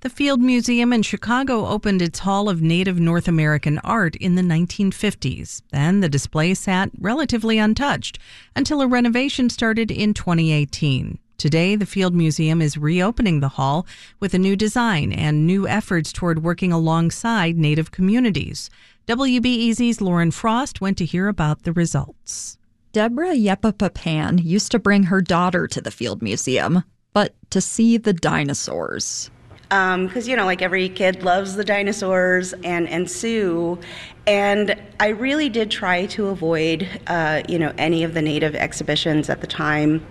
The Field Museum in Chicago opened its Hall of Native North American Art in the 1950s. Then the display sat relatively untouched until a renovation started in 2018. Today, the Field Museum is reopening the hall with a new design and new efforts toward working alongside Native communities. WBEZ's Lauren Frost went to hear about the results. Deborah Yepa-Pappan used to bring her daughter to the Field Museum, but to see the dinosaurs because um, you know like every kid loves the dinosaurs and and Sue and I really did try to avoid uh, you know any of the native exhibitions at the time.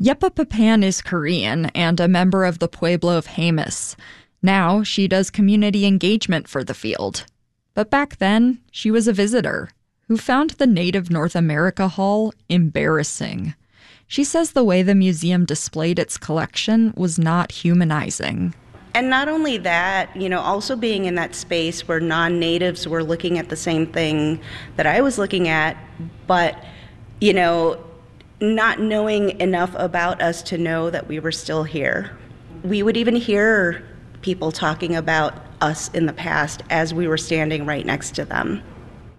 Yepa-Pappan is Korean and a member of the Pueblo of Jemez. Now she does community engagement for the field. But back then, she was a visitor who found the Native North America Hall embarrassing. She says the way the museum displayed its collection was not humanizing. And not only that, you know, also being in that space where non natives were looking at the same thing that I was looking at, but, you know, not knowing enough about us to know that we were still here. We would even hear people talking about us in the past as we were standing right next to them.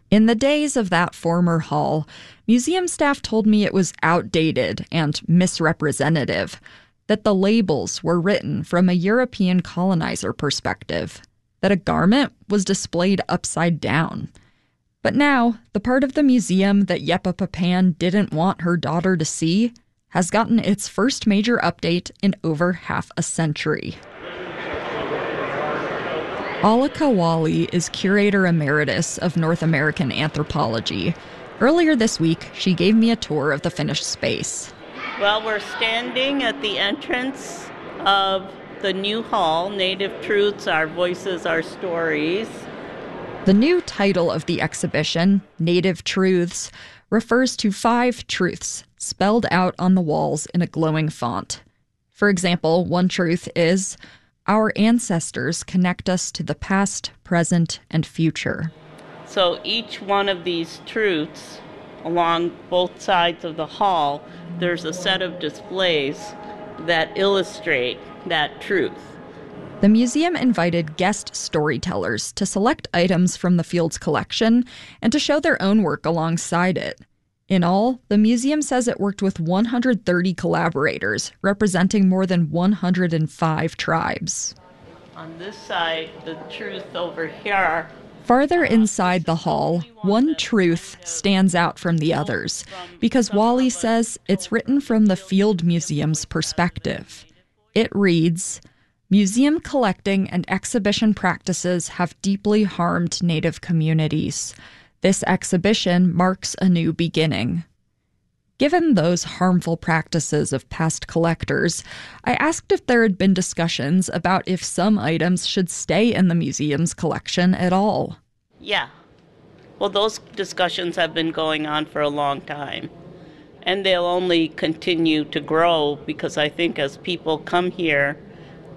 In the days of that former hall, museum staff told me it was outdated and misrepresentative that the labels were written from a European colonizer perspective, that a garment was displayed upside down. But now, the part of the museum that Yepa-Pappan didn't want her daughter to see has gotten its first major update in over half a century. Alaka Wali is curator emeritus of North American anthropology. Earlier this week, she gave me a tour of the finished space. Well, we're standing at the entrance of the new hall, Native Truths, Our Voices, Our Stories. The new title of the exhibition, Native Truths, refers to five truths spelled out on the walls in a glowing font. For example, one truth is Our ancestors connect us to the past, present, and future. So each one of these truths along both sides of the hall, there's a set of displays that illustrate that truth. The museum invited guest storytellers to select items from the field's collection and to show their own work alongside it. In all, the museum says it worked with 130 collaborators, representing more than 105 tribes. On this side, the truth over here Farther inside the hall, one truth stands out from the others because Wali says it's written from the Field Museum's perspective. It reads Museum collecting and exhibition practices have deeply harmed Native communities. This exhibition marks a new beginning. Given those harmful practices of past collectors, I asked if there had been discussions about if some items should stay in the museum's collection at all. Yeah. Well, those discussions have been going on for a long time. And they'll only continue to grow because I think as people come here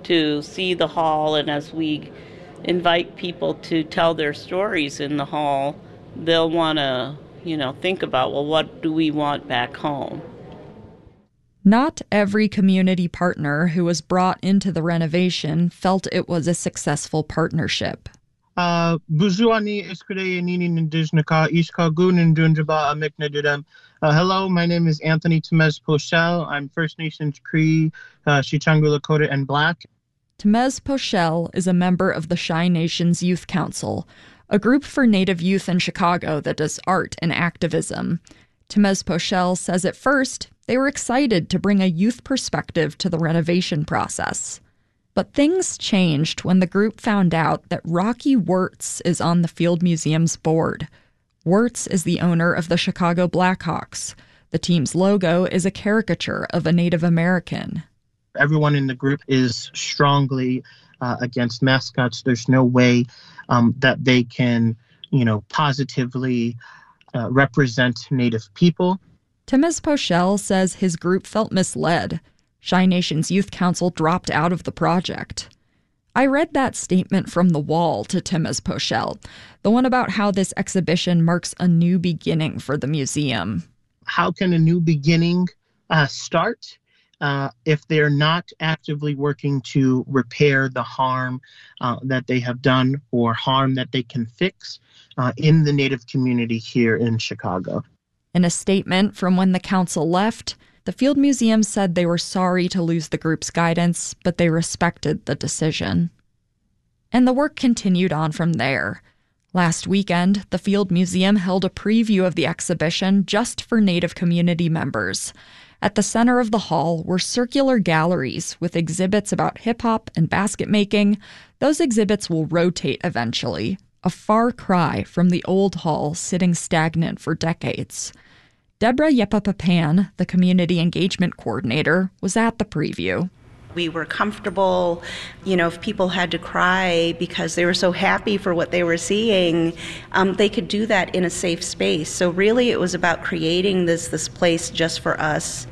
to see the hall and as we invite people to tell their stories in the hall, they'll want to you know, think about, well, what do we want back home? Not every community partner who was brought into the renovation felt it was a successful partnership. Uh, hello, my name is Anthony Tamez-Pochel. I'm First Nations Cree, uh, Sicangu Lakota, and Black. Temez Pochel is a member of the Chi-Nations Youth Council, a group for Native youth in Chicago that does art and activism. Tamez-Pochel says at first they were excited to bring a youth perspective to the renovation process. But things changed when the group found out that Rocky Wirtz is on the Field Museum's board. Wirtz is the owner of the Chicago Blackhawks. The team's logo is a caricature of a Native American. Everyone in the group is strongly uh, against mascots. There's no way um, that they can, you know, positively uh, represent Native people. Tamez-Pochel says his group felt misled. Chi-Nation's Youth Council dropped out of the project. I read that statement from the wall to Tamez-Pochel, the one about how this exhibition marks a new beginning for the museum. How can a new beginning uh, start? Uh, if they're not actively working to repair the harm uh, that they have done or harm that they can fix uh, in the Native community here in Chicago. In a statement from when the council left, the Field Museum said they were sorry to lose the group's guidance, but they respected the decision. And the work continued on from there. Last weekend, the Field Museum held a preview of the exhibition just for Native community members. At the center of the hall were circular galleries with exhibits about hip hop and basket making. Those exhibits will rotate eventually, a far cry from the old hall sitting stagnant for decades. Deborah Yepa-Pappan, the community engagement coordinator, was at the preview. We were comfortable. You know, if people had to cry because they were so happy for what they were seeing, um, they could do that in a safe space. So really, it was about creating this this place just for us.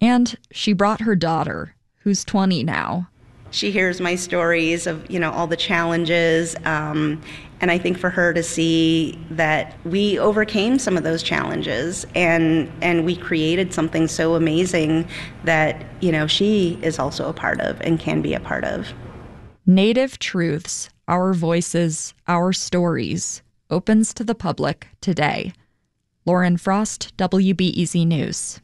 And she brought her daughter, who's 20 now. She hears my stories of you know all the challenges, um, and I think for her to see that we overcame some of those challenges and and we created something so amazing that you know she is also a part of and can be a part of. Native Truths, Our Voices, Our Stories opens to the public today. Lauren Frost, WBEZ News.